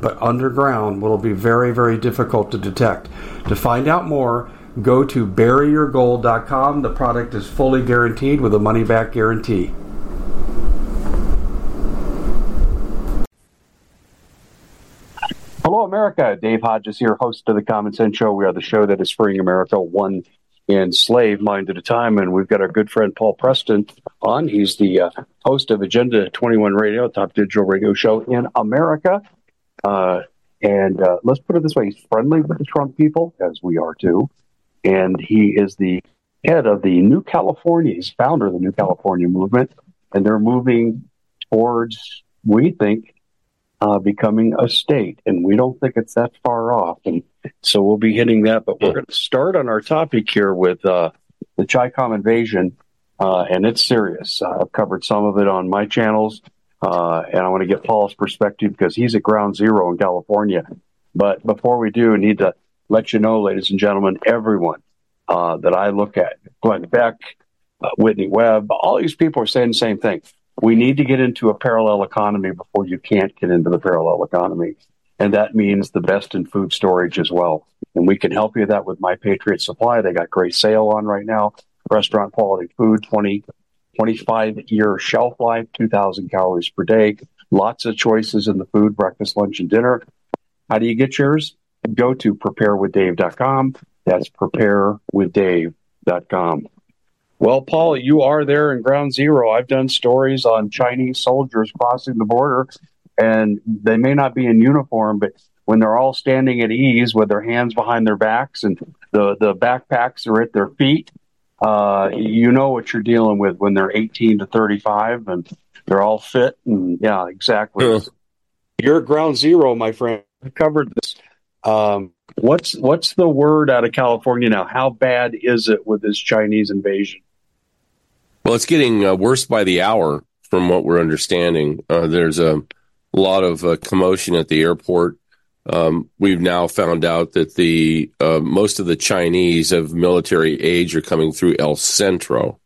but underground will be very, very difficult to detect. To find out more, go to buryyourgold.com. The product is fully guaranteed with a money back guarantee. Hello, America. Dave Hodges here, host of the Common Sense Show. We are the show that is freeing America one enslaved mind at a time. And we've got our good friend Paul Preston on. He's the uh, host of Agenda 21 Radio, top digital radio show in America. Uh, and uh, let's put it this way: he's friendly with the Trump people, as we are too. And he is the head of the New California. He's founder of the New California movement, and they're moving towards, we think, uh, becoming a state. And we don't think it's that far off. And so we'll be hitting that. But we're going to start on our topic here with uh, the CHICOM invasion, uh, and it's serious. I've covered some of it on my channels. Uh, and I want to get Paul's perspective because he's at ground zero in California. But before we do, I need to let you know, ladies and gentlemen, everyone uh, that I look at, Glenn Beck, uh, Whitney Webb, all these people are saying the same thing. We need to get into a parallel economy before you can't get into the parallel economy. And that means the best in food storage as well. And we can help you with that with My Patriot Supply. They got great sale on right now. Restaurant quality food, 20 25 year shelf life, 2,000 calories per day. Lots of choices in the food, breakfast, lunch, and dinner. How do you get yours? Go to preparewithdave.com. That's preparewithdave.com. Well, Paul, you are there in ground zero. I've done stories on Chinese soldiers crossing the border, and they may not be in uniform, but when they're all standing at ease with their hands behind their backs and the, the backpacks are at their feet, uh, you know what you're dealing with when they're 18 to 35 and they're all fit. And yeah, exactly. Yeah. You're ground zero, my friend. I covered this. Um, what's what's the word out of California now? How bad is it with this Chinese invasion? Well, it's getting uh, worse by the hour, from what we're understanding. Uh, there's a lot of uh, commotion at the airport. Um, we've now found out that the uh, most of the Chinese of military age are coming through El Centro.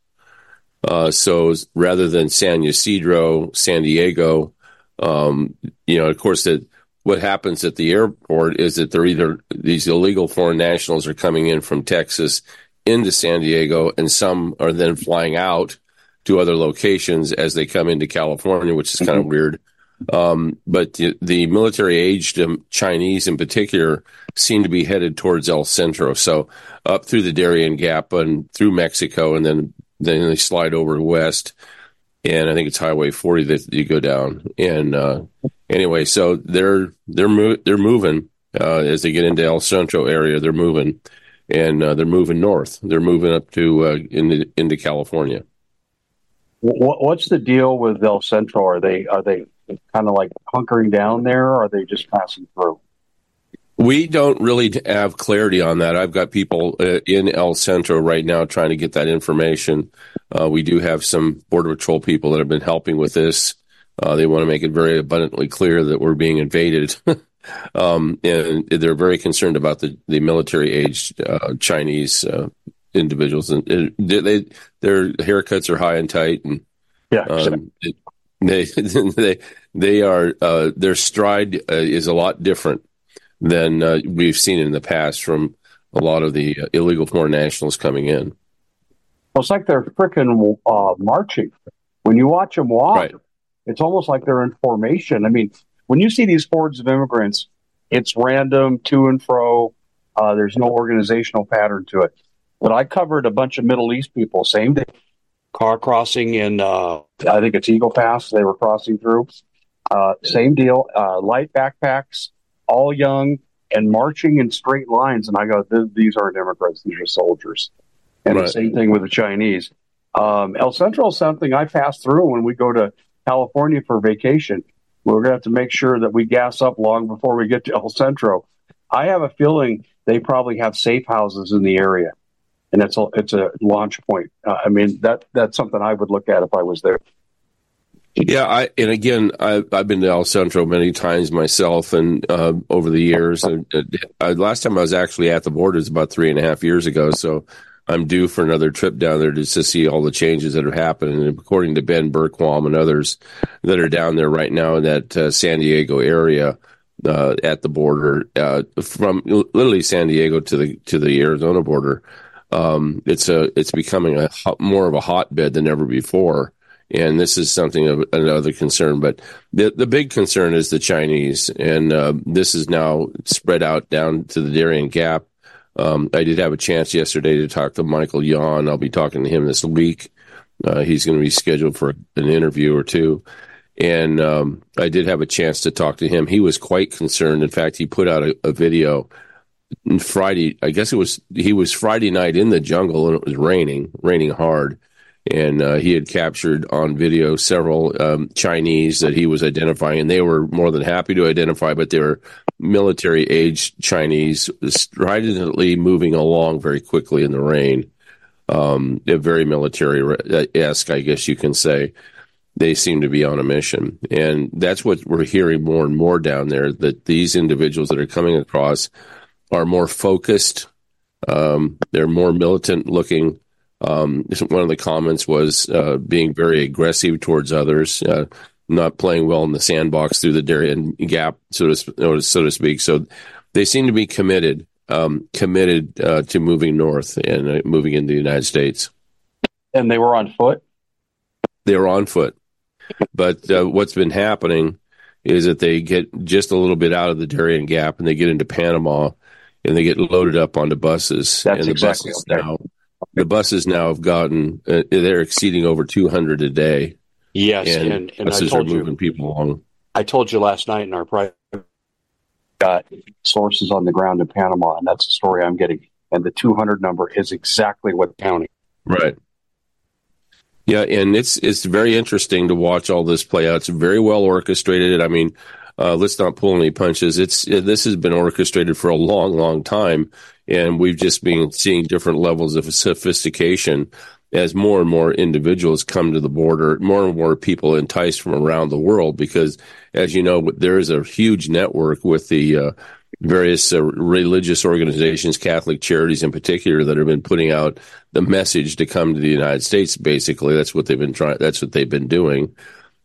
Uh, so rather than San Ysidro, San Diego, um, you know, of course, that what happens at the airport is that they're either these illegal foreign nationals are coming in from Texas into San Diego, and some are then flying out to other locations as they come into California, which is kind of mm-hmm. weird. Um, but the, the military aged um, Chinese in particular seem to be headed towards El Centro. So up through the Darien Gap and through Mexico, and then then they slide over west. And I think it's Highway 40 that you go down. And uh, anyway, so they're they're mo- they're moving uh, as they get into El Centro area. They're moving, and uh, they're moving north. They're moving up to uh, into into California. What's the deal with El Centro? Are they are they kind of like hunkering down there, or are they just passing through? We don't really have clarity on that. I've got people uh, in El Centro right now trying to get that information. Uh, we do have some Border Patrol people that have been helping with this. Uh, they want to make it very abundantly clear that we're being invaded. um, and they're very concerned about the, the military aged uh, Chinese uh, individuals. And they, they, their haircuts are high and tight. And yeah, um, it, they, they, they are uh, their stride uh, is a lot different than uh, we've seen in the past from a lot of the uh, illegal foreign nationals coming in. Well, it's like they're freaking uh, marching. When you watch them walk, right. it's almost like they're in formation. I mean, when you see these hordes of immigrants, it's random, to and fro. Uh, there's no organizational pattern to it. But I covered a bunch of Middle East people, same day, car crossing in, uh, I think it's Eagle Pass. They were crossing through. Uh, same deal, uh, light backpacks, all young and marching in straight lines. And I go, these aren't immigrants; these are soldiers. And right. the same thing with the Chinese. Um, El Centro is something I pass through when we go to California for vacation. We're going to have to make sure that we gas up long before we get to El Centro. I have a feeling they probably have safe houses in the area, and it's a it's a launch point. Uh, I mean that that's something I would look at if I was there. Yeah, I and again, I, I've been to El Centro many times myself, and uh, over the years. And, uh, last time I was actually at the border is about three and a half years ago, so I'm due for another trip down there just to see all the changes that have happened. And according to Ben Bergquam and others that are down there right now in that uh, San Diego area uh, at the border, uh, from literally San Diego to the to the Arizona border, um, it's a it's becoming a more of a hotbed than ever before and this is something of another concern. But the the big concern is the Chinese, and uh, this is now spread out down to the Darien Gap. Um, I did have a chance yesterday to talk to Michael Yon. I'll be talking to him this week. Uh, he's going to be scheduled for an interview or two. And um, I did have a chance to talk to him. He was quite concerned. In fact, he put out a, a video Friday. I guess it was he was Friday night in the jungle and it was raining, raining hard and uh, he had captured on video several um, Chinese that he was identifying, and they were more than happy to identify, but they were military age Chinese, stridently moving along very quickly in the rain. Um, very military esque, I guess you can say. They seem to be on a mission, and that's what we're hearing more and more down there. That these individuals that are coming across are more focused. Um, they're more militant looking um, one of the comments was uh, being very aggressive towards others, uh, not playing well in the sandbox through the Darien Gap, so to so to speak. So they seem to be committed, um, committed uh, to moving north and uh, moving into the United States. And they were on foot. They were on foot, but uh, what's been happening is that they get just a little bit out of the Darien Gap and they get into Panama and they get loaded up onto buses. That's and the exactly buses now the buses now have gotten uh, they're exceeding over 200 a day. Yes, and, and, and buses are moving you, people along. I told you last night in our private got sources on the ground in Panama, and that's the story I'm getting. And the 200 number is exactly what county. Right. Yeah, and it's it's very interesting to watch all this play out. It's very well orchestrated. I mean, uh, let's not pull any punches. It's this has been orchestrated for a long, long time, and we've just been seeing different levels of sophistication as more and more individuals come to the border, more and more people enticed from around the world. Because, as you know, there is a huge network with the uh, various uh, religious organizations, Catholic charities in particular, that have been putting out the message to come to the United States. Basically, that's what they've been trying. That's what they've been doing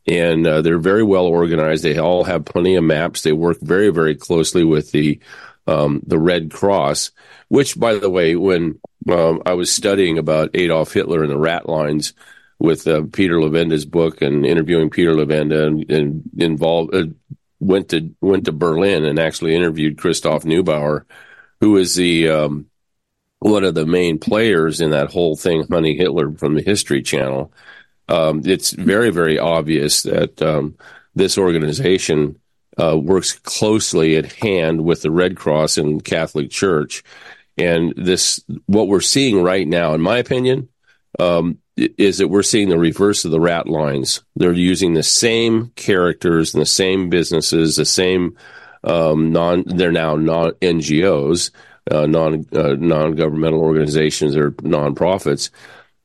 and uh, they're very well organized. They all have plenty of maps. They work very, very closely with the um, the Red Cross, which, by the way, when um, I was studying about Adolf Hitler and the rat lines with uh, Peter Levenda's book and interviewing Peter Levenda and, and involved uh, went to went to Berlin and actually interviewed Christoph Neubauer, who is the um, one of the main players in that whole thing, Hunting Hitler from the History Channel. Um, it's very, very obvious that um, this organization uh, works closely at hand with the Red Cross and Catholic Church. And this, what we're seeing right now, in my opinion, um, is that we're seeing the reverse of the rat lines. They're using the same characters and the same businesses, the same um, non. They're now non NGOs, uh, non uh, non governmental organizations or nonprofits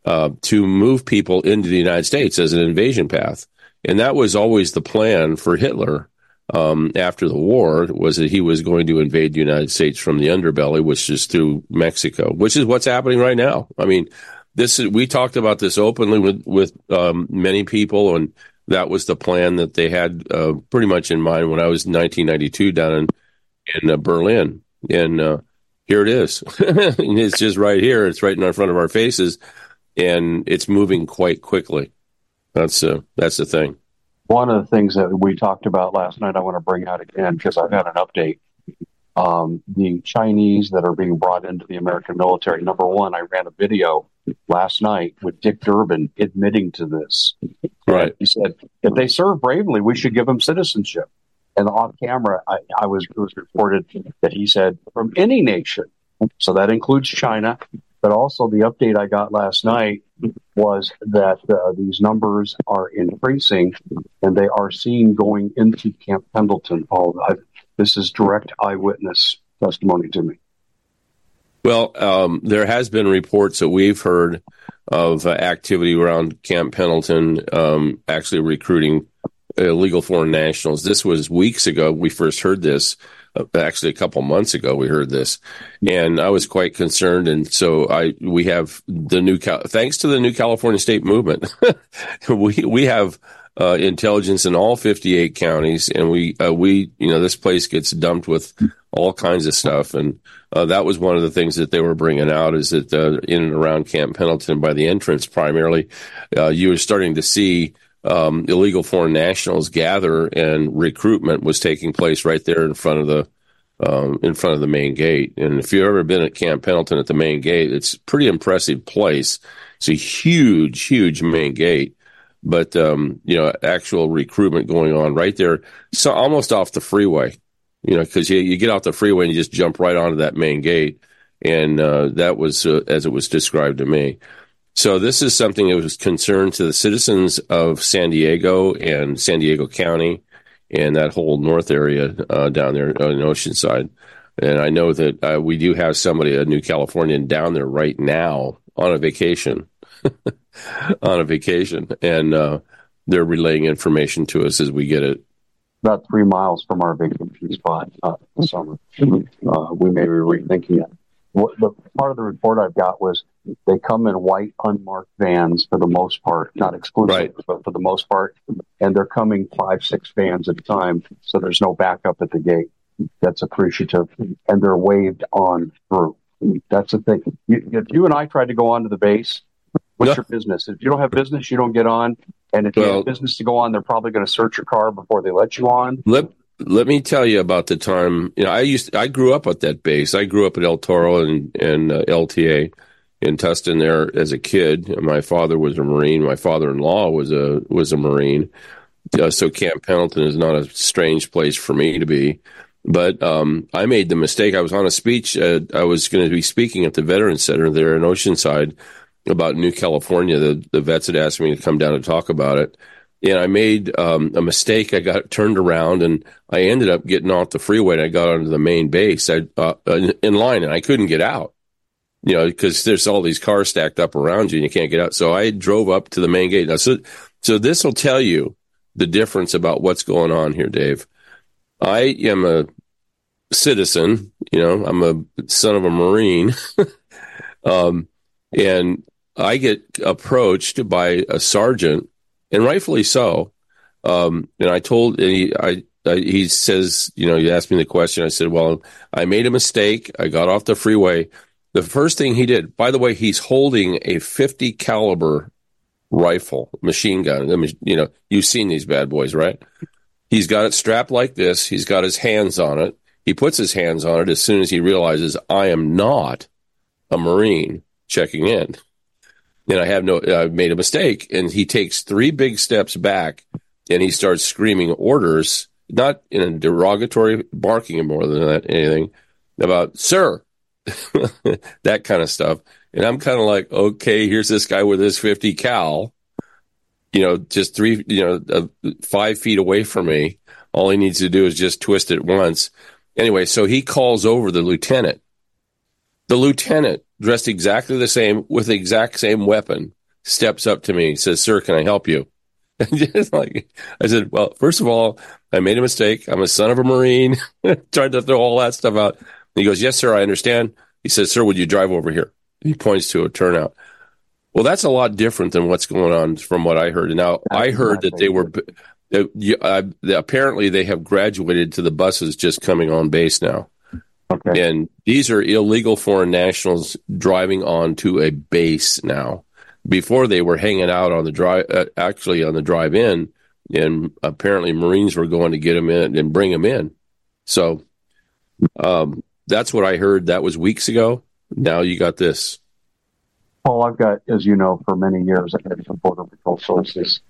uh, to move people into the United States as an invasion path. And that was always the plan for Hitler um, after the war was that he was going to invade the United States from the underbelly, which is through Mexico, which is what's happening right now. I mean, this is, we talked about this openly with with um, many people, and that was the plan that they had uh, pretty much in mind when I was in 1992 down in in uh, Berlin, and uh, here it is. it's just right here. It's right in our front of our faces and it's moving quite quickly. That's uh, that's the thing. One of the things that we talked about last night, I want to bring out again because I've had an update. um, the Chinese that are being brought into the American military. Number one, I ran a video last night with Dick Durbin admitting to this. Right. He said, if they serve bravely, we should give them citizenship. And off camera, I, I was it was reported that he said from any nation, so that includes China, but also the update I got last night was that uh, these numbers are increasing, and they are seen going into Camp Pendleton. Paul, I, this is direct eyewitness testimony to me. Well, um, there has been reports that we've heard of uh, activity around Camp Pendleton, um, actually recruiting illegal foreign nationals. This was weeks ago. We first heard this. Actually, a couple months ago, we heard this, and I was quite concerned. And so, I we have the new thanks to the new California state movement, we we have uh, intelligence in all 58 counties, and we uh, we you know this place gets dumped with all kinds of stuff, and uh, that was one of the things that they were bringing out is that uh, in and around Camp Pendleton by the entrance primarily, uh, you were starting to see um, illegal foreign nationals gather, and recruitment was taking place right there in front of the um, in front of the main gate. And if you've ever been at Camp Pendleton at the main gate, it's a pretty impressive place. It's a huge, huge main gate, but um, you know, actual recruitment going on right there, so almost off the freeway. You know, because you, you get off the freeway and you just jump right onto that main gate, and uh, that was uh, as it was described to me. So this is something that was concerned to the citizens of San Diego and San Diego County and that whole north area uh, down there on Oceanside. And I know that uh, we do have somebody, a new Californian, down there right now on a vacation, on a vacation, and uh, they're relaying information to us as we get it. About three miles from our vacation spot uh, this summer. Uh, we may be rethinking it. What, the part of the report I've got was they come in white unmarked vans for the most part, not exclusively, right. but for the most part, and they're coming five, six vans at a time, so there's no backup at the gate. That's appreciative, and they're waved on through. That's the thing. You, if you and I tried to go onto the base, what's your business? If you don't have business, you don't get on. And if well, you have business to go on, they're probably going to search your car before they let you on. Let let me tell you about the time. You know, I used I grew up at that base. I grew up at El Toro and and uh, LTA in Tustin there as a kid. My father was a Marine. My father-in-law was a was a Marine. Uh, so Camp Pendleton is not a strange place for me to be. But um, I made the mistake. I was on a speech. I was going to be speaking at the Veterans Center there in Oceanside about New California. The the vets had asked me to come down and talk about it and I made um, a mistake. I got turned around and I ended up getting off the freeway and I got onto the main base I, uh, in line and I couldn't get out, you know, because there's all these cars stacked up around you and you can't get out. So I drove up to the main gate. Now, so, so this will tell you the difference about what's going on here, Dave. I am a citizen, you know, I'm a son of a Marine. um, and I get approached by a sergeant and rightfully so. Um, and I told, and he, I, I, he says, you know, you asked me the question. I said, well, I made a mistake. I got off the freeway. The first thing he did, by the way, he's holding a 50 caliber rifle, machine gun. I mean, you know, you've seen these bad boys, right? He's got it strapped like this. He's got his hands on it. He puts his hands on it as soon as he realizes I am not a Marine checking in and I have no, I made a mistake. And he takes three big steps back and he starts screaming orders, not in a derogatory barking more than that, anything about, sir, that kind of stuff. And I'm kind of like, okay, here's this guy with his 50 cal, you know, just three, you know, uh, five feet away from me. All he needs to do is just twist it once. Anyway, so he calls over the lieutenant. The lieutenant dressed exactly the same with the exact same weapon, steps up to me, says, Sir, can I help you? just like I said, well, first of all, I made a mistake. I'm a son of a Marine. Tried to throw all that stuff out. He goes, Yes, sir, I understand. He says, Sir, would you drive over here? He points to a turnout. Well, that's a lot different than what's going on from what I heard. Now, that's I heard that they were uh, apparently they have graduated to the buses just coming on base now. Okay. And these are illegal foreign nationals driving on to a base now. Before they were hanging out on the drive, uh, actually on the drive in, and apparently Marines were going to get them in and bring them in. So Um, that's what I heard. That was weeks ago. Now you got this. Paul, I've got, as you know, for many years, I've had some Border Patrol sources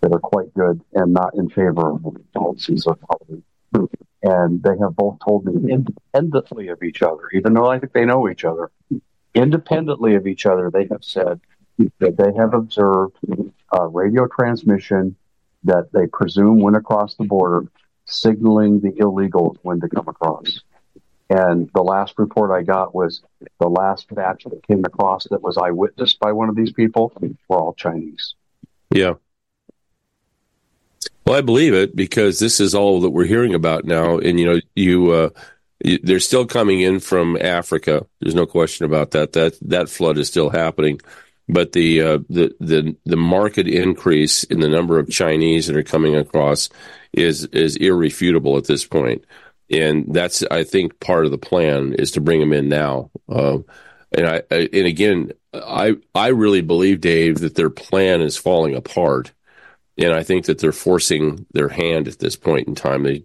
that are quite good and not in favor of the policies of Hollywood. And they have both told me independently of each other, even though I think they know each other, independently of each other, they have said that they have observed a radio transmission that they presume went across the border, signaling the illegals when to come across. And the last report I got was the last batch that came across that was eyewitnessed by one of these people were all Chinese. Yeah. Well, I believe it because this is all that we're hearing about now. And, you know, you, uh, you, they're still coming in from Africa. There's no question about that. That, that flood is still happening. But the, uh, the, the, the market increase in the number of Chinese that are coming across is, is irrefutable at this point and that's I think part of the plan is to bring him in now. Uh, and I, I, and again, I I really believe Dave that their plan is falling apart, and I think that they're forcing their hand at this point in time. They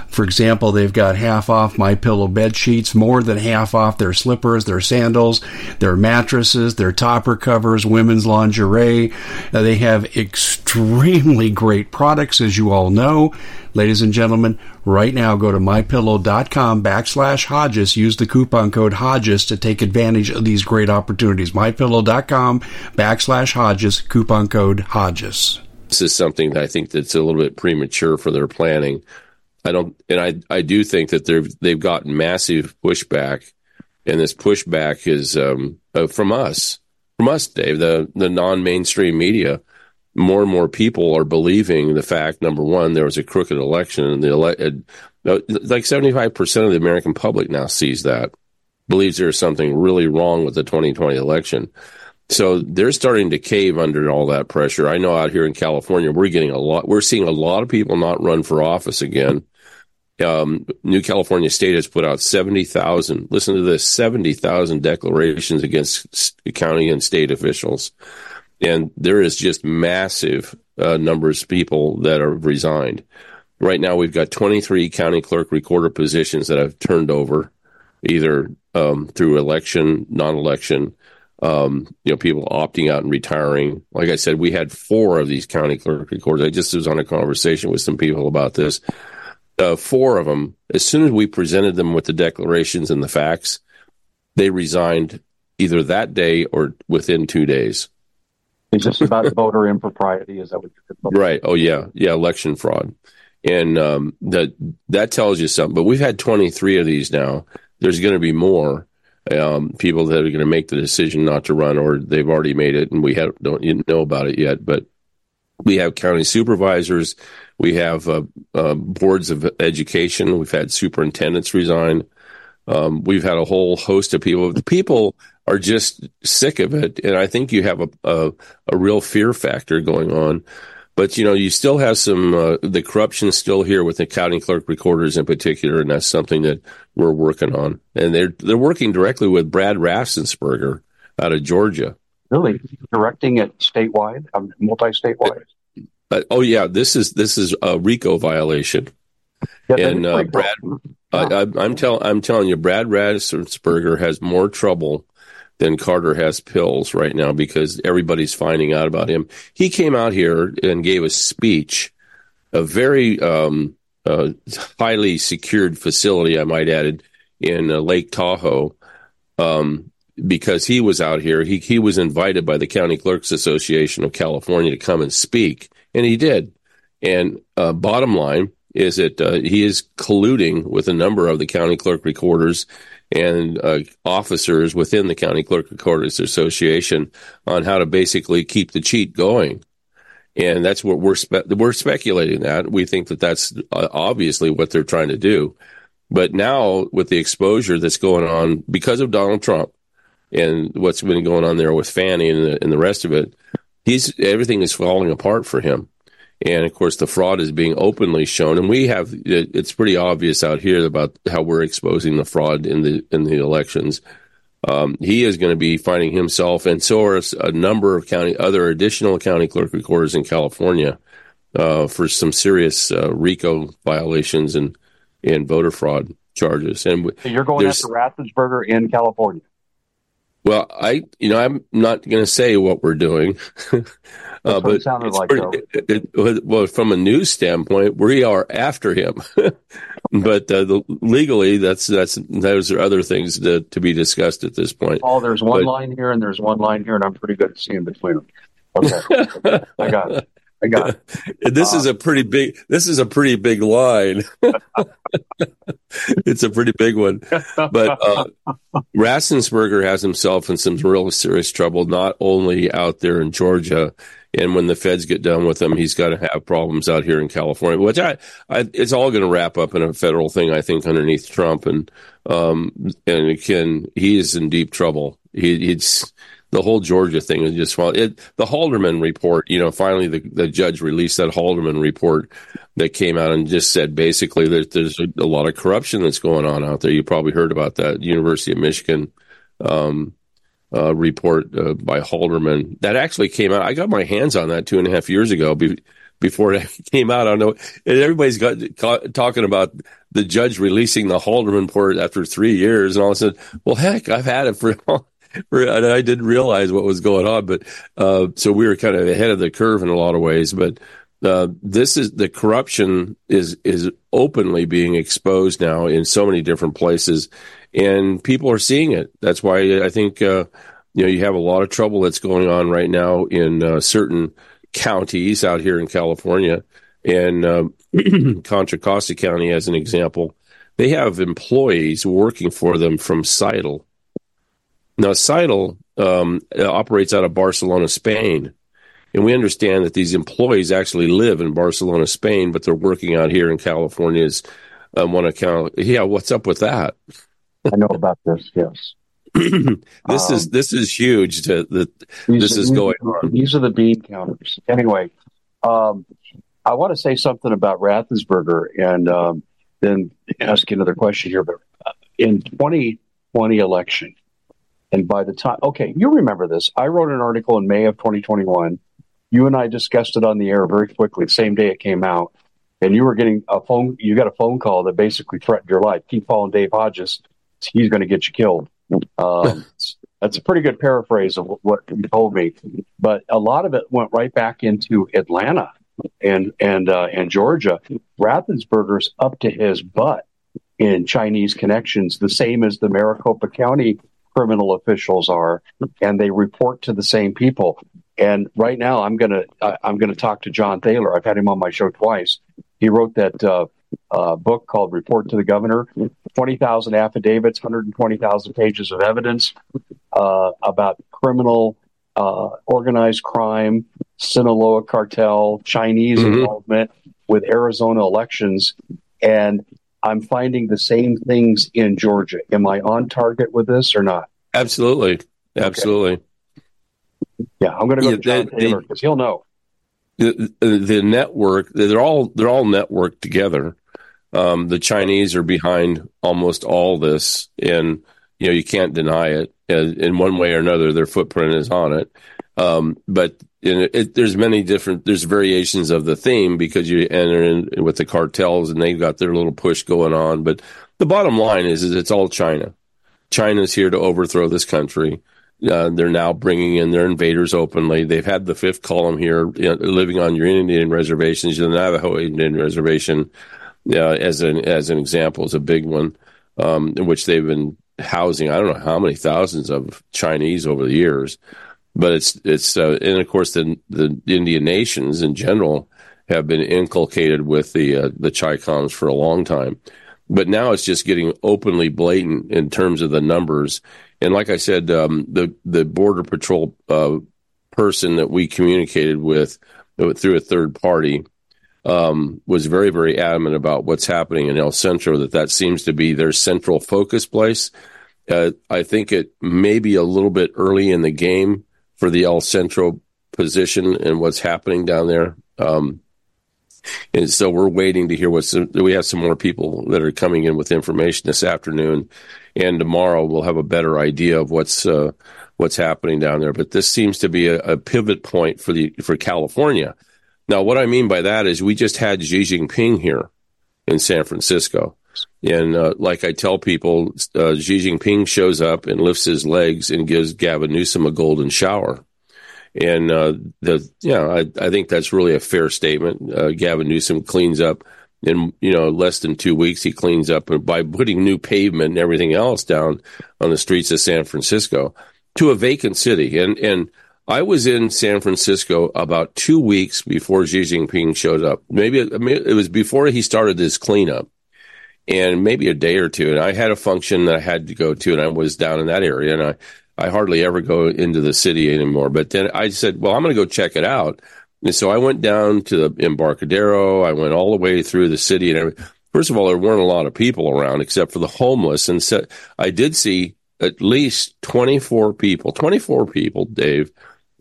For example, they've got half off My Pillow bed sheets, more than half off their slippers, their sandals, their mattresses, their topper covers, women's lingerie. Uh, they have extremely great products, as you all know. Ladies and gentlemen, right now go to mypillow.com backslash Hodges. Use the coupon code Hodges to take advantage of these great opportunities. Mypillow.com backslash Hodges, coupon code Hodges. This is something that I think that's a little bit premature for their planning. I don't, and I, I do think that they've, they've gotten massive pushback and this pushback is, um, uh, from us, from us, Dave, the, the non-mainstream media. More and more people are believing the fact number one there was a crooked election and the uh, like 75% of the american public now sees that believes there's something really wrong with the 2020 election. So they're starting to cave under all that pressure. I know out here in california we're getting a lot we're seeing a lot of people not run for office again um, New California State has put out 70,000, listen to this, 70,000 declarations against county and state officials. And there is just massive uh, numbers of people that are resigned. Right now, we've got 23 county clerk recorder positions that have turned over, either um, through election, non-election, um, you know, people opting out and retiring. Like I said, we had four of these county clerk recorders. I just was on a conversation with some people about this uh, four of them, as soon as we presented them with the declarations and the facts, they resigned either that day or within two days. It's just about voter impropriety? Is that what you're Right. Oh yeah, yeah, election fraud, and um, that that tells you something. But we've had 23 of these now. There's going to be more um, people that are going to make the decision not to run, or they've already made it, and we have, don't know about it yet. But we have county supervisors we have uh, uh, boards of education. We've had superintendents resign. Um, we've had a whole host of people. The people are just sick of it, and I think you have a a, a real fear factor going on. But you know, you still have some uh, the corruption is still here with the county clerk recorders in particular, and that's something that we're working on. And they're they're working directly with Brad Raffensperger out of Georgia. Really, directing it statewide, um, multi-statewide. Uh, oh yeah, this is this is a RICO violation. Yeah, and uh, Brad, I, am telling I'm telling you, Brad Raffensperger has more trouble than Carter has pills right now because everybody's finding out about him. He came out here and gave a speech, a very um, uh, highly secured facility, I might add, in uh, Lake Tahoe. Um, because he was out here, he he was invited by the County Clerks Association of California to come and speak and he did. And uh, bottom line is that uh, he is colluding with a number of the county clerk recorders and uh, officers within the County Clerk Recorders Association on how to basically keep the cheat going. And that's what we're spe- we're speculating that we think that that's uh, obviously what they're trying to do. But now with the exposure that's going on because of Donald Trump and what's been going on there with Fani and the, and the rest of it, he's everything is falling apart for him. And of course, the fraud is being openly shown, and we have it's pretty obvious out here about how we're exposing the fraud in the in the elections. Um, he is going to be finding himself, and so are a number of county other additional county clerk recorders in California uh, for some serious uh, RICO violations and and voter fraud charges. And so you're going after Raffensperger in California. Well, I, you know, I'm not going to say what we're doing, uh, but it sounded like pretty, it, it, well, from a news standpoint, we are after him. but uh, the, legally, that's that's those are other things to, to be discussed at this point. Oh, there's one but, line here and there's one line here, and I'm pretty good at seeing between them. Okay, I got it. I got this uh, is a pretty big. This is a pretty big line. it's a pretty big one. But uh, Raffensperger has himself in some real serious trouble, not only out there in Georgia, and when the feds get done with him, he's got to have problems out here in California. Which I, I it's all going to wrap up in a federal thing, I think, underneath Trump, and um, and again, he is in deep trouble. He, it's the whole Georgia thing is just well, it, the Halderman report, you know, finally the, the judge released that Halderman report that came out and just said basically that there's a, a, lot of corruption that's going on out there. You probably heard about that University of Michigan um, uh, report uh, by Halderman that actually came out. I got my hands on that two and a half years ago. Be, before it came out, I don't know. And everybody's got talking about the judge releasing the Halderman report after three years, and all of a sudden, well, heck, I've had it for I didn't realize what was going on, but uh, so we were kind of ahead of the curve in a lot of ways. But uh, this is the corruption is is openly being exposed now in so many different places, and people are seeing it. That's why I think uh, you know you have a lot of trouble that's going on right now in uh, certain counties out here in California, and um, Contra Costa County, as an example, they have employees working for them from Scytl now, Scytl um, operates out of Barcelona, Spain. And we understand that these employees actually live in Barcelona, Spain, but they're working out here in California's um, one account. Yeah, what's up with that? I know about this. Yes, this um, is this is huge. To, that this is going on. These are the bean counters. Anyway, um, I want to say something about Raffensperger, and um, then ask you another question here. But uh, in 2020 election, and by the time, okay, you remember this. I wrote an article in May of 2021. You and I discussed it on the air very quickly, the same day it came out. And you were getting a phone, you got a phone call that basically threatened your life. Keep following Dave Hodges. He's going to get you killed. Um, that's a pretty good paraphrase of what you told me. But a lot of it went right back into Atlanta and and uh, and Georgia. Raffensperger's up to his butt in Chinese connections, the same as the Maricopa County criminal officials are, and they report to the same people. And right now, I'm gonna I'm gonna talk to John Thaler. I've had him on my show twice. He wrote that uh, uh, book called "Report to the Governor." Twenty thousand affidavits, 120,000 pages of evidence uh, about criminal uh, organized crime, Sinaloa cartel, Chinese mm-hmm. involvement with Arizona elections, and I'm finding the same things in Georgia. Am I on target with this or not? Absolutely, absolutely. Okay. Yeah, I'm going to go yeah, to John they, Thaler because he'll know. The, the network they're all they're all networked together. Um, the Chinese are behind almost all this, and you know you can't deny it. In one way or another, their footprint is on it. Um, but it, it, there's many different there's variations of the theme because you enter in with the cartels and they've got their little push going on. But the bottom line is, is it's all China. China's here to overthrow this country. Uh, they're now bringing in their invaders openly. They've had the fifth column here you know, living on your Indian reservations. The Navajo Indian Reservation, uh, as an as an example, is a big one um, in which they've been housing. I don't know how many thousands of Chinese over the years but it's it's uh, and of course the the Indian nations in general have been inculcated with the uh, the Chicoms for a long time, but now it's just getting openly blatant in terms of the numbers. And like I said, um, the the border patrol uh, person that we communicated with through a third party um, was very very adamant about what's happening in El Centro. That that seems to be their central focus place. Uh, I think it may be a little bit early in the game for the El Centro position and what's happening down there. Um, and so we're waiting to hear what's. We have some more people that are coming in with information this afternoon, and tomorrow we'll have a better idea of what's uh, what's happening down there. But this seems to be a, a, pivot point for the for California. Now, what I mean by that is we just had Xi Jinping here in San Francisco, and uh, like I tell people, uh, Xi Jinping shows up and lifts his legs and gives Gavin Newsom a golden shower. And uh, the you know, I, I think that's really a fair statement. Uh, Gavin Newsom cleans up in you know less than two weeks. He cleans up by putting new pavement and everything else down on the streets of San Francisco to a vacant city. And and I was in San Francisco about two weeks before Xi Jinping showed up. Maybe it, it was before he started this cleanup and maybe a day or two. And I had a function that I had to go to, and I was down in that area, and I, I hardly ever go into the city anymore. But then I said, well, I'm going to go check it out. And so I went down to the Embarcadero. I went all the way through the city, and first of all, there weren't a lot of people around except for the homeless. And so I did see at least 24 people, 24 people, Dave,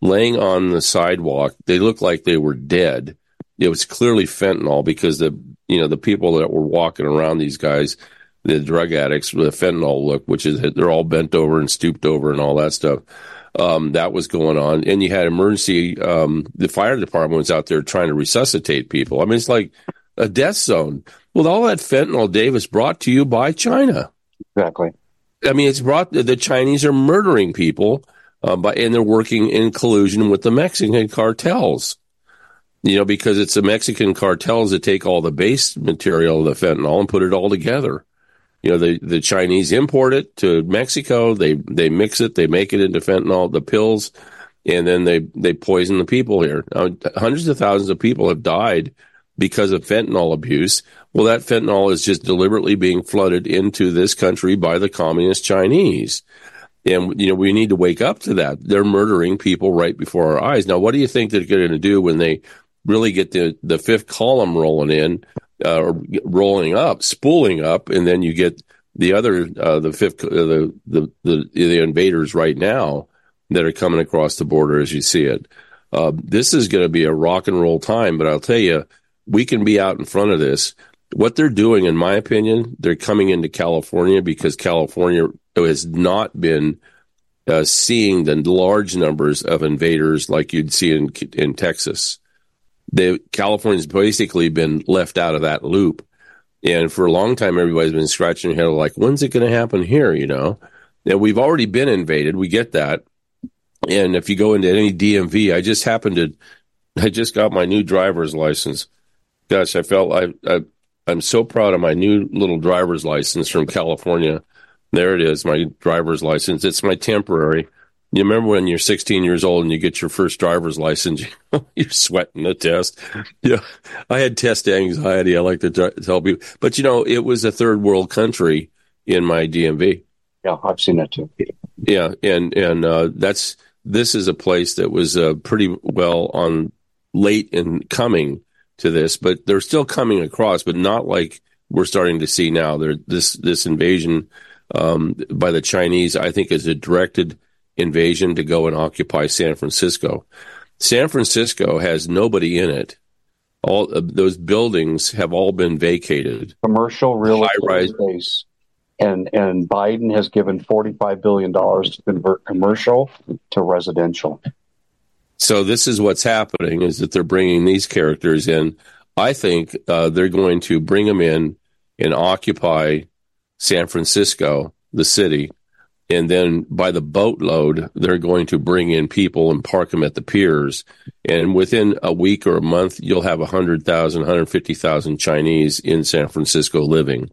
laying on the sidewalk. They looked like they were dead. It was clearly fentanyl because the you know, the people that were walking around these guys, the drug addicts with a fentanyl look, which is they're all bent over and stooped over and all that stuff. Um, that was going on. And you had emergency, um, the fire department was out there trying to resuscitate people. I mean, it's like a death zone. Well, all that fentanyl, Davis, brought to you by China. Exactly. I mean, it's brought, the Chinese are murdering people, uh, by, and they're working in collusion with the Mexican cartels you know, because it's the Mexican cartels that take all the base material of the fentanyl and put it all together. You know, the, the Chinese import it to Mexico. They, they mix it. They make it into fentanyl, the pills, and then they, they poison the people here. Now, hundreds of thousands of people have died because of fentanyl abuse. Well, that fentanyl is just deliberately being flooded into this country by the communist Chinese. And, you know, we need to wake up to that. They're murdering people right before our eyes. Now, what do you think they're going to do when they really get the, the fifth column rolling in, uh, rolling up, spooling up, and then you get the other, uh, the fifth, uh, the, the, the, the invaders right now that are coming across the border as you see it. Uh, this is going to be a rock and roll time, but I'll tell you, we can be out in front of this. what they're doing, in my opinion, they're coming into California because California has not been uh, seeing the large numbers of invaders like you'd see in in Texas. They, California's basically been left out of that loop, and for a long time, everybody's been scratching their head like, "When's it going to happen here?" You know, and we've already been invaded. We get that, and if you go into any DMV, I just happened to, I just got my new driver's license. Gosh, I felt I, I I'm so proud of my new little driver's license from California. There it is, my driver's license. It's my temporary. You remember when you're 16 years old and you get your first driver's license, you're sweating the test. Yeah, I had test anxiety. I like to tell people, but you know, it was a third world country in my DMV. Yeah, I've seen that too. Yeah, and and uh, that's this is a place that was uh, pretty well on late in coming to this, but they're still coming across, but not like we're starting to see now. There, this this invasion um, by the Chinese, I think, is a directed invasion to go and occupy San Francisco. San Francisco has nobody in it. All uh, those buildings have all been vacated. Commercial real estate space, and and Biden has given forty five billion dollars to convert commercial to residential. So this is what's happening: is that they're bringing these characters in. I think uh, they're going to bring them in and occupy San Francisco, the city, and then by the boatload, they're going to bring in people and park them at the piers. And within a week or a month, you'll have 100,000, 150,000 Chinese in San Francisco living.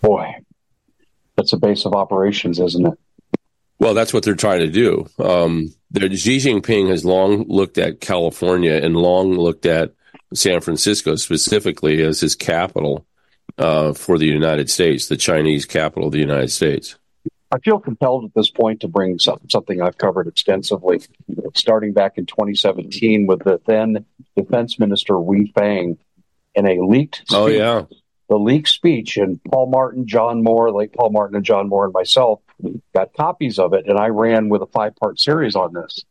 Boy, that's a base of operations, isn't it? Well, that's what they're trying to do. Um, Xi Jinping has long looked at California and long looked at San Francisco specifically as his capital uh, for the United States, the Chinese capital of the United States. I feel compelled at this point to bring something I've covered extensively, starting back in 2017 with the then Defense Minister Wei Fang in a leaked speech, oh yeah the leaked speech and Paul Martin, John Moore, like Paul Martin and John Moore and myself got copies of it, and I ran with a five part series on this.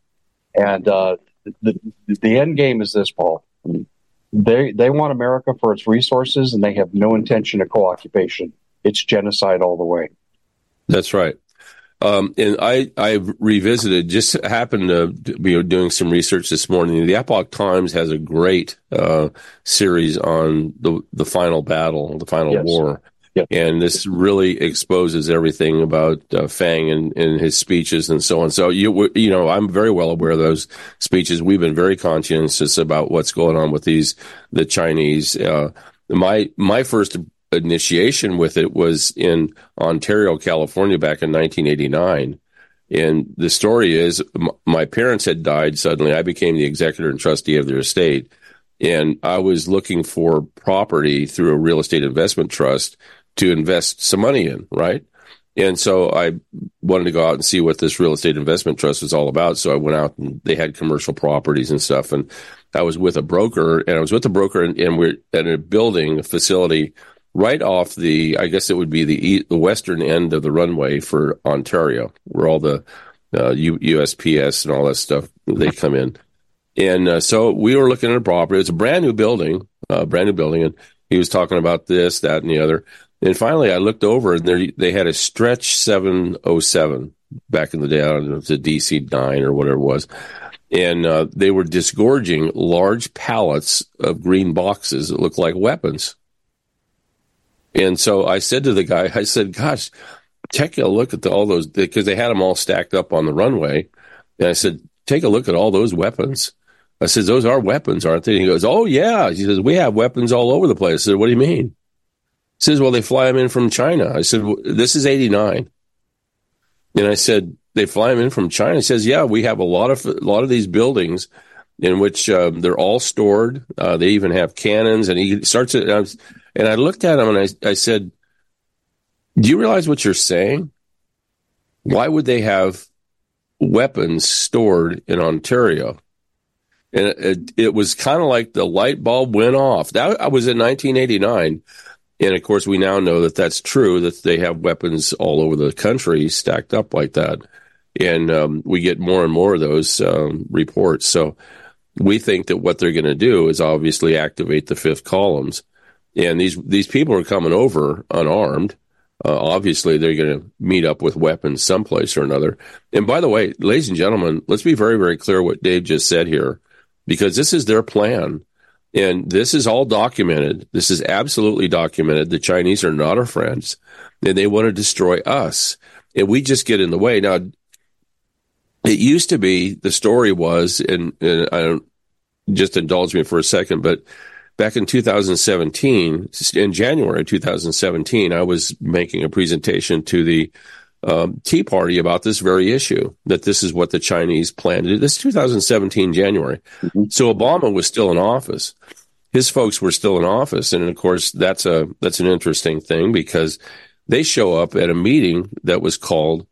And uh, the the end game is this, Paul. They they want America for its resources, and they have no intention of co-occupation. It's genocide all the way. That's right. Um, and I I revisited just happened to be doing some research this morning. The Epoch Times has a great uh, series on the the final battle, the final yes. war. Yep. And this really exposes everything about uh, Fang and, and his speeches and so on. So you you know I'm very well aware of those speeches. We've been very conscientious about what's going on with these the Chinese. Uh, my my first initiation with it was in Ontario, California, back in 1989. And the story is, m- my parents had died suddenly. I became the executor and trustee of their estate, and I was looking for property through a real estate investment trust to invest some money in, right? And so I wanted to go out and see what this real estate investment trust was all about. So I went out and they had commercial properties and stuff. And I was with a broker and I was with a broker and, and we're at a building, a facility right off the, I guess it would be the, the western end of the runway for Ontario, where all the uh, USPS and all that stuff, they come in. And uh, so we were looking at a property. It's a brand new building, uh, brand new building. And he was talking about this, that, and the other. And finally, I looked over and they had a stretch 707 back in the day. I don't know if a DC 9 or whatever it was. And uh, they were disgorging large pallets of green boxes that looked like weapons. And so I said to the guy, I said, gosh, take a look at the, all those, because they had them all stacked up on the runway. And I said, take a look at all those weapons. I said, those are weapons, aren't they? And he goes, oh, yeah. He says, we have weapons all over the place. I said, what do you mean? Says, well, they fly them in from China. I said, well, this is 89. And I said, they fly them in from China. He says, yeah, we have a lot of, a lot of these buildings in which uh, they're all stored. Uh, they even have cannons. And he starts it. And, and I looked at him and I, I said, do you realize what you're saying? Why would they have weapons stored in Ontario? And it, it, it was kind of like the light bulb went off. That was in 1989. And of course, we now know that that's true, that they have weapons all over the country stacked up like that. And um, we get more and more of those um, reports. So we think that what they're going to do is obviously activate the fifth columns. And these, these people are coming over unarmed. Uh, obviously, they're going to meet up with weapons someplace or another. And by the way, ladies and gentlemen, let's be very, very clear what Dave just said here, because this is their plan. And this is all documented. This is absolutely documented. The Chinese are not our friends and they want to destroy us. And we just get in the way. Now, it used to be the story was, and, and I don't just indulge me for a second, but back in 2017, in January 2017, I was making a presentation to the um, Tea Party about this very issue, that this is what the Chinese plan to do. This 2017 January. Mm-hmm. So Obama was still in office. His folks were still in office. And of course, that's a, that's an interesting thing because they show up at a meeting that was called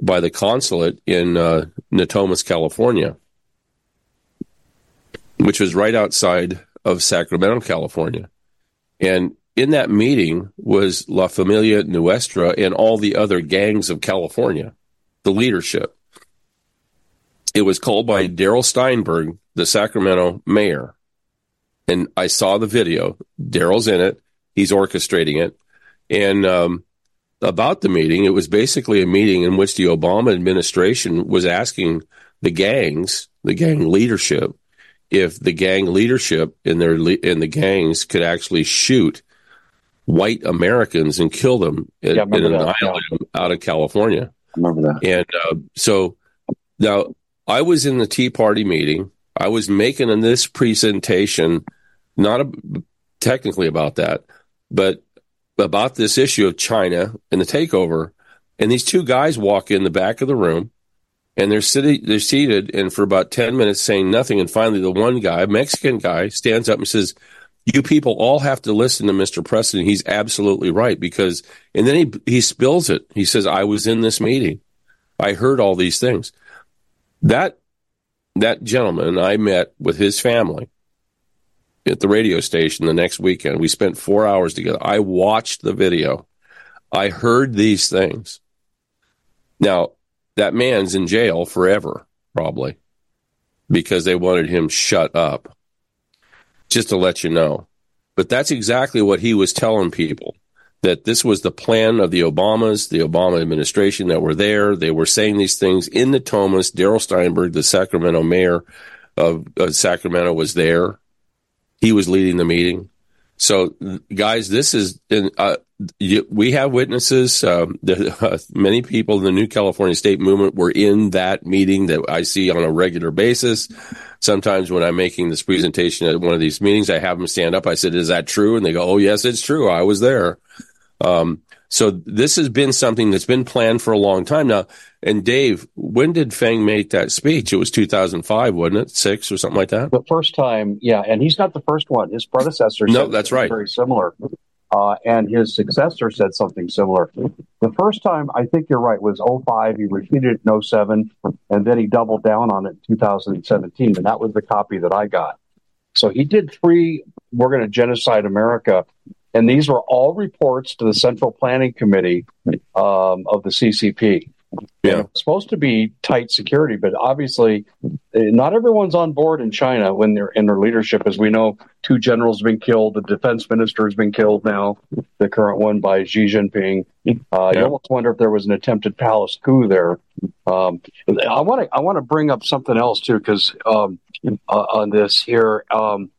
by the consulate in uh, Natomas, California, which was right outside of Sacramento, California. And in that meeting was La Familia Nuestra and all the other gangs of California, the leadership. It was called by Darrell Steinberg, the Sacramento mayor. And I saw the video. Darrell's in it. He's orchestrating it. And um, about the meeting, it was basically a meeting in which the Obama administration was asking the gangs, the gang leadership, if the gang leadership in their in the gangs could actually shoot white Americans and kill them yeah, and, annihilate yeah. them out of California. I remember that. And uh, so now I was in the Tea Party meeting. I was making this presentation, not a, technically about that, but about this issue of China and the takeover. And these two guys walk in the back of the room and they're sitting, they're seated and for about 10 minutes saying nothing. And finally, the one guy, Mexican guy, stands up and says, you people all have to listen to Mr. Preston. He's absolutely right because, and then he, he spills it. He says, I was in this meeting. I heard all these things. That, that gentleman I met with his family at the radio station the next weekend. We spent four hours together. I watched the video. I heard these things. Now, that man's in jail forever, probably, because they wanted him shut up. Just to let you know. But that's exactly what he was telling people that this was the plan of the Obamas, the Obama administration that were there. They were saying these things in the Thomas. Darrell Steinberg, the Sacramento mayor of, of Sacramento, was there he was leading the meeting. So, guys, this is uh, we have witnesses. Um, the, uh, many people in the New California State Movement were in that meeting that I see on a regular basis. Sometimes when I'm making this presentation at one of these meetings, I have them stand up. I said, "Is that true?" And they go, "Oh, yes, it's true. I was there." Um, so this has been something that's been planned for a long time now. And Dave, when did Feng make that speech? It was 2005, wasn't it? Six or something like that? The first time, yeah. And he's not the first one. His predecessor no, that's right. very similar. Uh, and his successor said something similar. The first time, I think you're right, was 05. He repeated it in 07, and then he doubled down on it in 2017. And that was the copy that I got. So he did three, we're going to genocide America and these were all reports to the Central Planning Committee um, of the CCP. Yeah. It's supposed to be tight security, but obviously, eh, not everyone's on board in China when they're in their leadership. As we know, two generals have been killed. The defense minister has been killed now, the current one by Xi Jinping. Uh, yeah. You almost wonder if there was an attempted palace coup there. Um, I want to I want to bring up something else too, because um, uh, on this here. Um,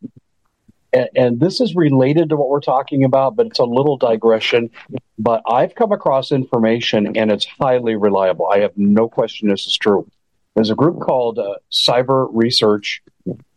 and, this is related to what we're talking about, but it's a little digression. But I've come across information and it's highly reliable. I have no question this is true. There's a group called uh, Cyber Research,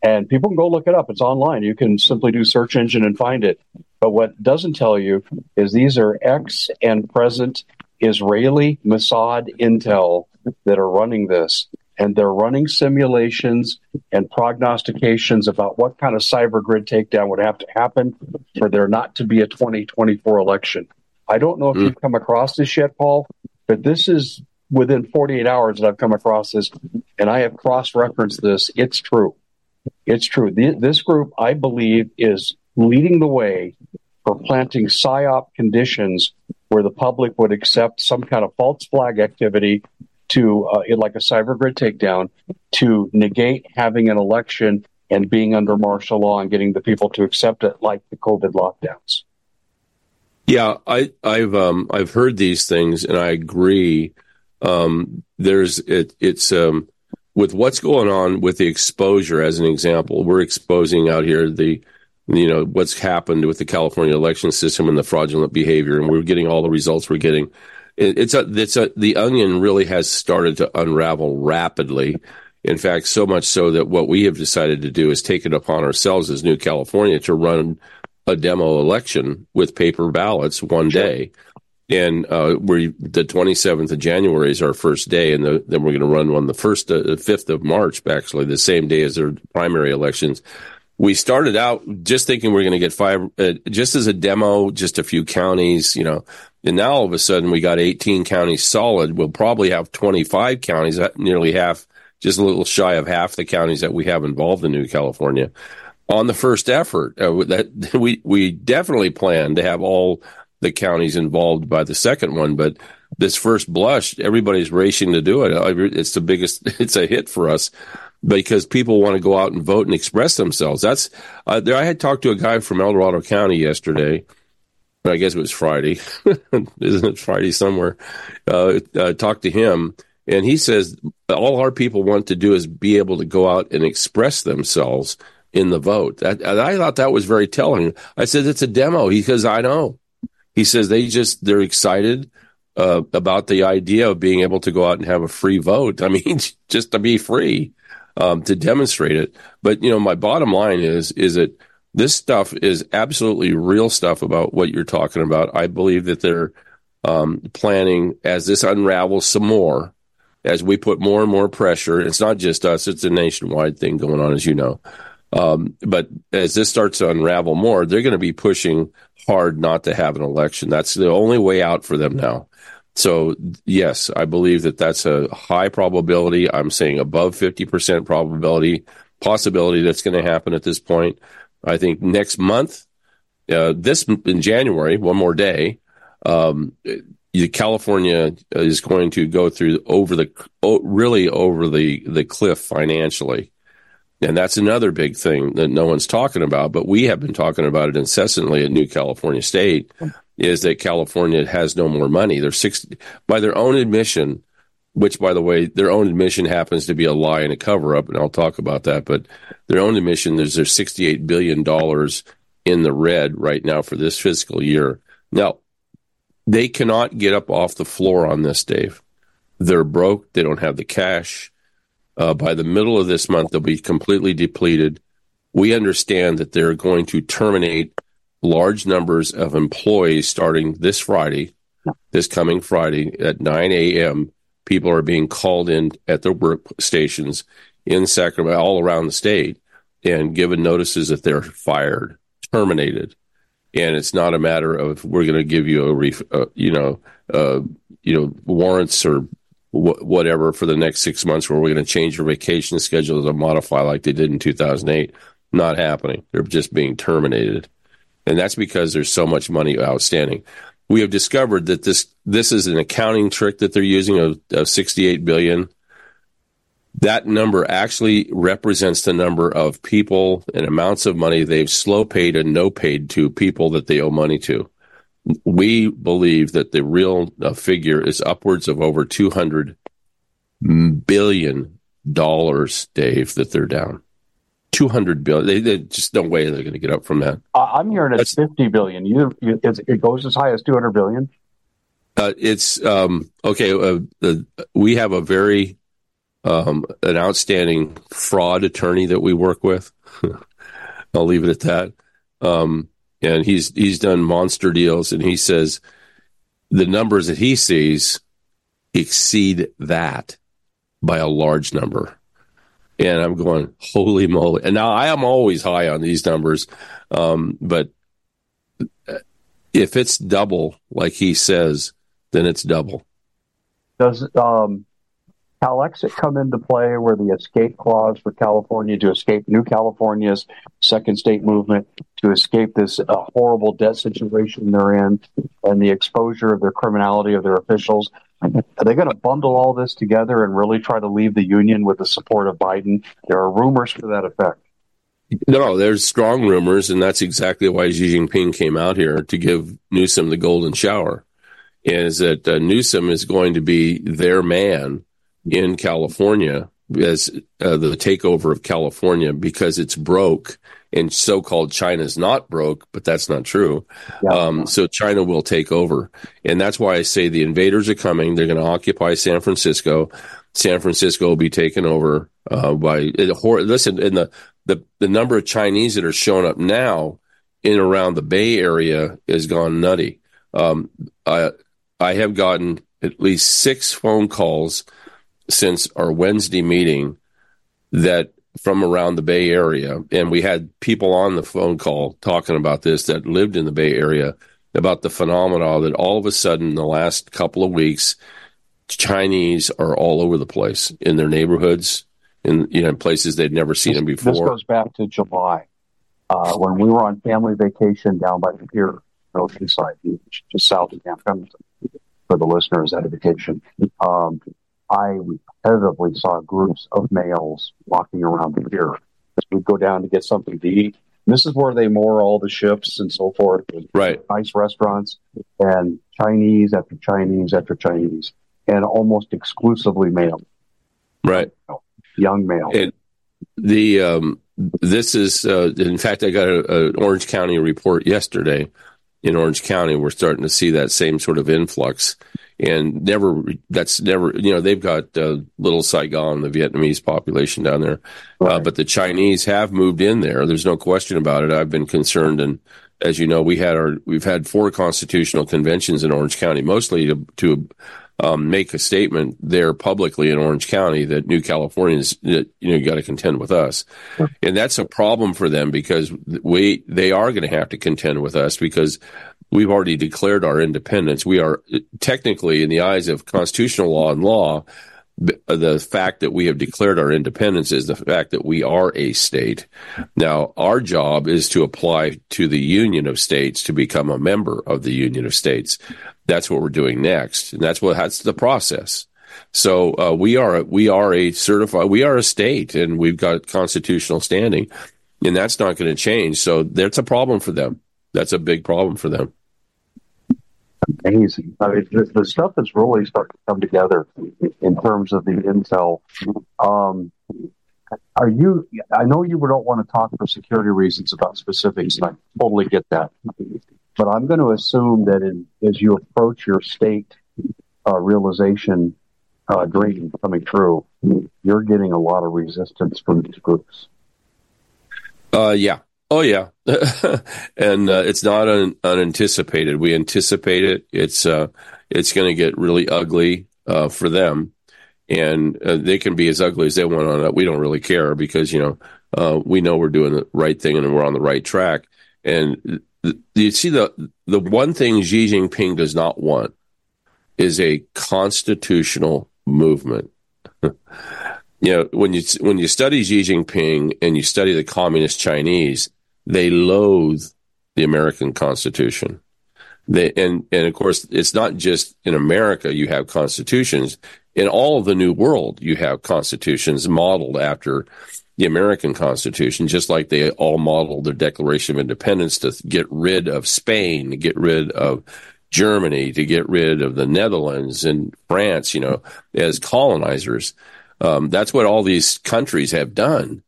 and people can go look it up. It's online. You can simply do search engine and find it. But what doesn't tell you is these are ex and present Israeli Mossad intel that are running this and they're running simulations and prognostications about what kind of cyber grid takedown would have to happen for there not to be a 2024 election. I don't know if mm. you've come across this yet, Paul, but this is within 48 hours that I've come across this, and I have cross referenced this. It's true. It's true. This group, I believe, is leading the way for planting PSYOP conditions where the public would accept some kind of false flag activity to uh, like a cyber grid takedown to negate having an election and being under martial law and getting the people to accept it, like the COVID lockdowns. Yeah, I, have um, I've heard these things, and I agree. Um, there's it, it's um, with what's going on with the exposure. As an example, we're exposing out here the you know what's happened with the California election system and the fraudulent behavior, and we're getting all the results we're getting. It, it's a it's a the onion really has started to unravel rapidly. In fact, so much so that what we have decided to do is take it upon ourselves as New California to run a demo election with paper ballots one sure. day. And uh, we the 27th of January is our first day, and the, then we're going to run one the first, uh, 5th of March, actually, the same day as their primary elections we started out just thinking we are going to get five, uh, just as a demo, just a few counties, you know, and now all of a sudden we got 18 counties solid. We'll probably have 25 counties, uh, nearly half, just a little shy of half the counties that we have involved in New California on the first effort. Uh, that we, we definitely plan to have all the counties involved by the second one, but this first blush, everybody's racing to do it. It's the biggest, it's a hit for us because people want to go out and vote and express themselves. That's uh, there. I had talked to a guy from El Dorado County yesterday. I guess it was Friday, isn't it Friday somewhere? Uh, uh, talked to him, and he says all our people want to do is be able to go out and express themselves in the vote. I, I thought that was very telling. I said it's a demo. He says I know. He says they just they're excited. Uh, about the idea of being able to go out and have a free vote. I mean, just to be free um, to demonstrate it. But you know, my bottom line is is that this stuff is absolutely real stuff about what you're talking about. I believe that they're um, planning as this unravels some more, as we put more and more pressure. It's not just us; it's a nationwide thing going on, as you know. Um, but as this starts to unravel more, they're going to be pushing hard not to have an election. That's the only way out for them now. So, yes, I believe that that's a high probability. I'm saying above 50% probability, possibility that's going to happen at this point. I think next month, uh, this in January, one more day, um, California is going to go through over the really over the the cliff financially, and that's another big thing that no one's talking about. But we have been talking about it incessantly at New California State is that California has no more money. They're six by their own admission, which by the way, their own admission happens to be a lie and a cover up, and I'll talk about that. But their own admission is there's 68 billion dollars in the red right now for this fiscal year. Now, they cannot get up off the floor on this, Dave. They're broke. They don't have the cash. Uh, by the middle of this month, they'll be completely depleted. We understand that they're going to terminate large numbers of employees starting this Friday, this coming Friday at 9 a.m. People are being called in at their workstations in Sacramento, all around the state, and given notices that they're fired, terminated. And it's not a matter of we're going to give you a, ref, uh, you know, uh, you know, warrants or wh- whatever for the next six months, where we're going to change your vacation schedule to modify like they did in 2008. Not happening. They're just being terminated and that's because there's so much money outstanding. We have discovered that this this is an accounting trick that they're using of, of 68 billion. That number actually represents the number of people and amounts of money they've slow paid and no paid to people that they owe money to. We believe that the real uh, figure is upwards of over 200 billion dollars, Dave, that they're down. 200 billion. They, they just no way they're going to get up from that. Uh, I'm hearing it's That's, 50 billion. You, you, it goes as high as 200 billion. Uh, it's um, okay. Uh, the, we have a very um, an outstanding fraud attorney that we work with. I'll leave it at that. Um, and he's he's done monster deals, and he says the numbers that he sees exceed that by a large number and I'm going, holy moly! And now I am always high on these numbers, um, but if it's double, like he says, then it's double. Does um, Calexit come into play where the escape clause for California to escape New California's second state movement, to escape this uh, horrible debt situation they're in, and the exposure of their criminality of their officials? Are they going to bundle all this together and really try to leave the union with the support of Biden? There are rumors to that effect. No, there's strong rumors, and that's exactly why Xi Jinping came out here to give Newsom the golden shower. Is that uh, Newsom is going to be their man in California as uh, the takeover of California because it's broke and so-called China's not broke, but that's not true. Yeah. Um, so China will take over, and that's why I say the invaders are coming. They're going to occupy San Francisco. San Francisco will be taken over uh, by listen. And the, the the number of Chinese that are showing up now in around the Bay Area has gone nutty. Um, I I have gotten at least six phone calls since our Wednesday meeting that from around the Bay Area, and we had people on the phone call talking about this that lived in the Bay Area about the phenomena that all of a sudden in the last couple of weeks, Chinese are all over the place in their neighborhoods, in you know places they'd never seen this, them before. This goes back to July uh, when we were on family vacation down by the pier, Oceanside Beach, just south of Camp Pendleton. For the listeners' edification, um, I repetitively saw groups of males walking around the pier. We'd go down to get something to eat. And this is where they moor all the ships and so forth. Right. Nice restaurants and Chinese after Chinese after Chinese, and almost exclusively male. Right. Young male. And the um, this is uh, in fact I got an Orange County report yesterday. In Orange County, we're starting to see that same sort of influx and never that's never you know they've got uh, little Saigon, the Vietnamese population down there, uh, right. uh, but the Chinese have moved in there. There's no question about it. I've been concerned, and as you know, we had our we've had four constitutional conventions in Orange County, mostly to to um, make a statement there publicly in Orange County that New Californians, you know, got to contend with us, and that's a problem for them because we they are going to have to contend with us because we've already declared our independence. We are technically, in the eyes of constitutional law and law, the fact that we have declared our independence is the fact that we are a state. Now, our job is to apply to the Union of States to become a member of the Union of States. That's what we're doing next, and that's what that's the process. So uh, we are we are a certified we are a state, and we've got constitutional standing, and that's not going to change. So that's a problem for them. That's a big problem for them amazing. I mean, the, the, stuff that's really starting to come together in terms of the intel. Um, are you? I know you don't want to talk for security reasons about specifics, and I totally get that. But I'm going to assume that in, as you approach your state uh, realization uh, dream coming true, you're getting a lot of resistance from these groups. Uh, yeah, Oh yeah, and uh, it's not un- unanticipated. We anticipate it. It's uh, it's going to get really ugly uh, for them, and uh, they can be as ugly as they want on it. We don't really care because you know uh, we know we're doing the right thing and we're on the right track. And you see the the one thing Xi Jinping does not want is a constitutional movement. you know when you when you study Xi Jinping and you study the communist Chinese they loathe the American Constitution. They, and, and of course, it's not just in America you have constitutions. In all of the New World, you have constitutions modeled after the American Constitution, just like they all modeled their Declaration of Independence to get rid of Spain, to get rid of Germany, to get rid of the Netherlands and France, you know, as colonizers. Um, that's what all these countries have done.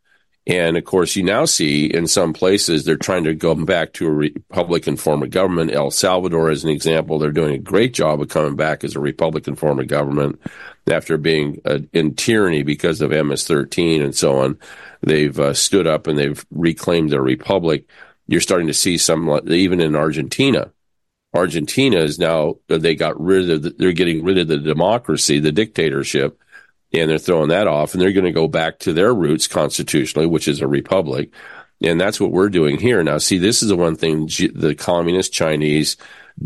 And of course, you now see in some places they're trying to go back to a Republican form of government. El Salvador, as an example, they're doing a great job of coming back as a Republican form of government after being uh, in tyranny because of MS 13 and so on. They've uh, stood up and they've reclaimed their republic. You're starting to see some, even in Argentina. Argentina is now, they got rid of, the, they're getting rid of the democracy, the dictatorship and they're throwing that off and they're going to go back to their roots constitutionally, which is a republic. And that's what we're doing here. Now, see, this is the one thing the communist Chinese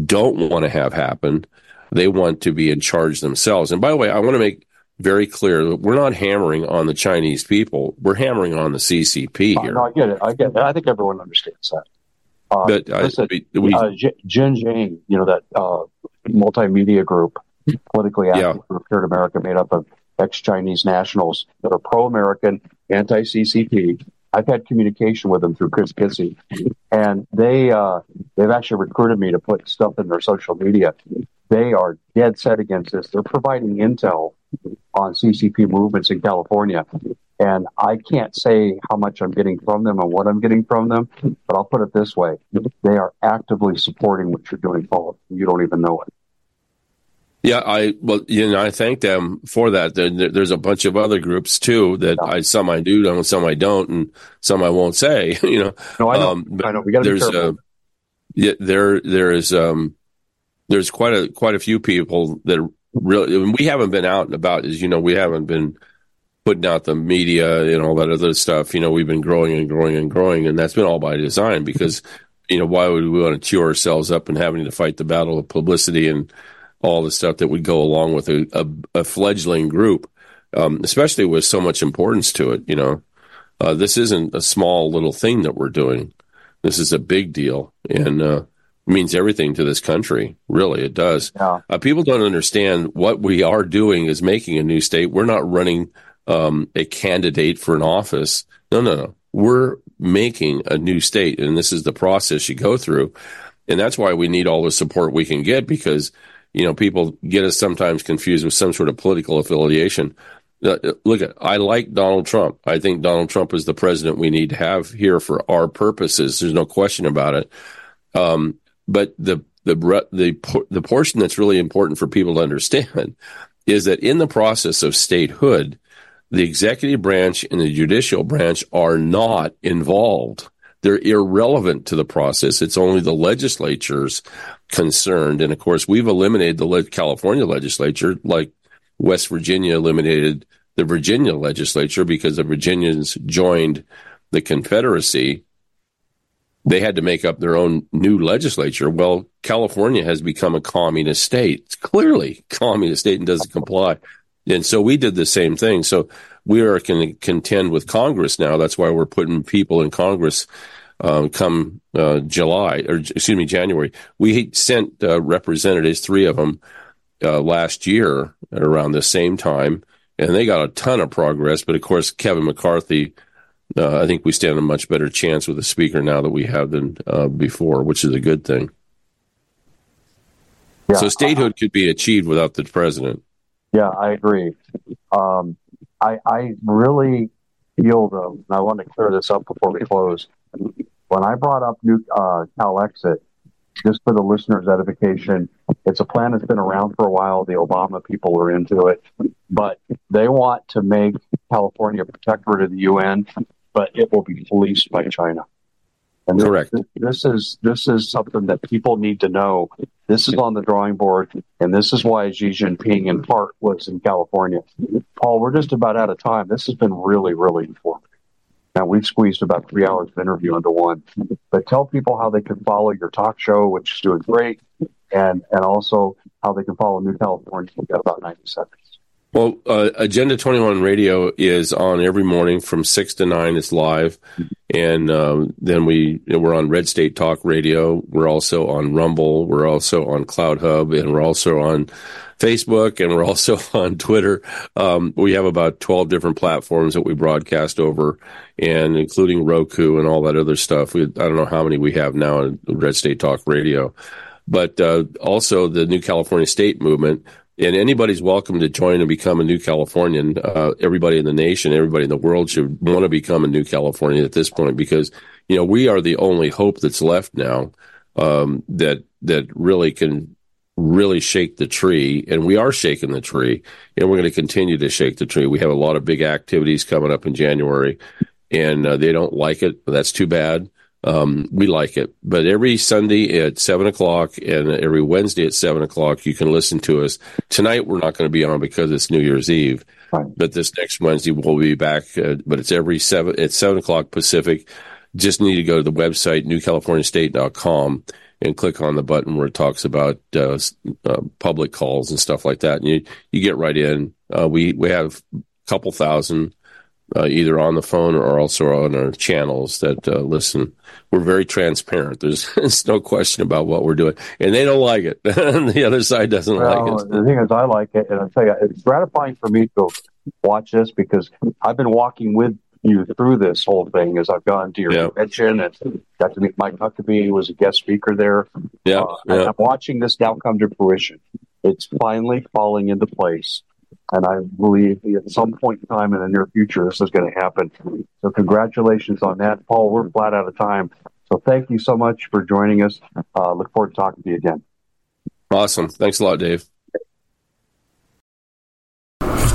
don't want to have happen. They want to be in charge themselves. And by the way, I want to make very clear that we're not hammering on the Chinese people. We're hammering on the CCP here. No, I get it. I get it. I think everyone understands that. Uh, but listen, I, we, uh, Jin Jiang, you know, that uh, multimedia group, politically active yeah. group here in America made up of ex Chinese nationals that are pro American, anti CCP. I've had communication with them through Chris Kissy, and they uh, they've actually recruited me to put stuff in their social media. They are dead set against this. They're providing intel on CCP movements in California, and I can't say how much I'm getting from them and what I'm getting from them, but I'll put it this way: they are actively supporting what you're doing, Paul. You don't even know it. Yeah, I well, you know, I thank them for that. There, there's a bunch of other groups too that I some I do know, some I don't, and some I won't say. You know, no, I know. Um, I know. We got to be careful. Uh, yeah, there there is um, there's quite a quite a few people that really we haven't been out and about, as you know, we haven't been putting out the media and all that other stuff. You know, we've been growing and growing and growing, and that's been all by design because you know why would we want to chew ourselves up and having to fight the battle of publicity and all the stuff that would go along with a, a, a fledgling group, um, especially with so much importance to it. You know, uh, this isn't a small little thing that we're doing. This is a big deal and uh, means everything to this country. Really, it does. Yeah. Uh, people don't understand what we are doing is making a new state. We're not running um, a candidate for an office. No, no, no. We're making a new state, and this is the process you go through. And that's why we need all the support we can get because you know, people get us sometimes confused with some sort of political affiliation. Uh, look at, I like Donald Trump. I think Donald Trump is the president we need to have here for our purposes. There's no question about it. Um, but the, the, the, the portion that's really important for people to understand is that in the process of statehood, the executive branch and the judicial branch are not involved. They're irrelevant to the process. It's only the legislatures concerned. And of course, we've eliminated the California legislature, like West Virginia eliminated the Virginia legislature because the Virginians joined the Confederacy. They had to make up their own new legislature. Well, California has become a communist state. It's clearly communist state and doesn't comply. And so we did the same thing. So we are going to contend with Congress now. That's why we're putting people in Congress um, come uh, July or excuse me January. We sent uh, representatives, three of them, uh, last year at around the same time, and they got a ton of progress. But of course, Kevin McCarthy. Uh, I think we stand a much better chance with a speaker now that we have than uh, before, which is a good thing. Yeah, so statehood could be achieved without the president. Yeah, I agree. Um, I, I really feel though, and I want to clear this up before we close. When I brought up new uh, Calexit, just for the listeners' edification, it's a plan that's been around for a while. The Obama people are into it, but they want to make California a protectorate of the UN, but it will be policed by China. And Correct. This, this is this is something that people need to know. This is on the drawing board, and this is why Xi Jinping, in part, was in California. Paul, we're just about out of time. This has been really, really informative. Now we've squeezed about three hours of interview into one. But tell people how they can follow your talk show, which is doing great, and and also how they can follow New California. We've got about ninety seconds. Well, uh, Agenda 21 Radio is on every morning from 6 to 9. It's live. And um, then we, we're on Red State Talk Radio. We're also on Rumble. We're also on Cloud Hub. And we're also on Facebook. And we're also on Twitter. Um, we have about 12 different platforms that we broadcast over, and including Roku and all that other stuff. We, I don't know how many we have now on Red State Talk Radio. But uh, also the New California State Movement and anybody's welcome to join and become a new Californian. Uh, everybody in the nation, everybody in the world should want to become a new Californian at this point because you know we are the only hope that's left now um, that that really can really shake the tree, and we are shaking the tree, and we're going to continue to shake the tree. We have a lot of big activities coming up in January, and uh, they don't like it. That's too bad. Um, we like it. But every Sunday at seven o'clock and every Wednesday at seven o'clock, you can listen to us. Tonight we're not going to be on because it's New Year's Eve. Right. But this next Wednesday we'll be back. Uh, but it's every seven at seven o'clock Pacific. Just need to go to the website newcaliforniastate.com and click on the button where it talks about uh, uh, public calls and stuff like that. And you you get right in. Uh, we we have a couple thousand uh, either on the phone or also on our channels that uh, listen. We're very transparent. There's, there's no question about what we're doing, and they don't like it. the other side doesn't well, like it. The thing is, I like it, and I tell you, it's gratifying for me to watch this because I've been walking with you through this whole thing as I've gone to your Yeah. convention and got to meet Mike Huckabee, who was a guest speaker there. Yeah, Uh, yeah. I'm watching this now come to fruition. It's finally falling into place. And I believe at some point in time in the near future, this is going to happen. So, congratulations on that. Paul, we're flat out of time. So, thank you so much for joining us. Uh, look forward to talking to you again. Awesome. Thanks a lot, Dave.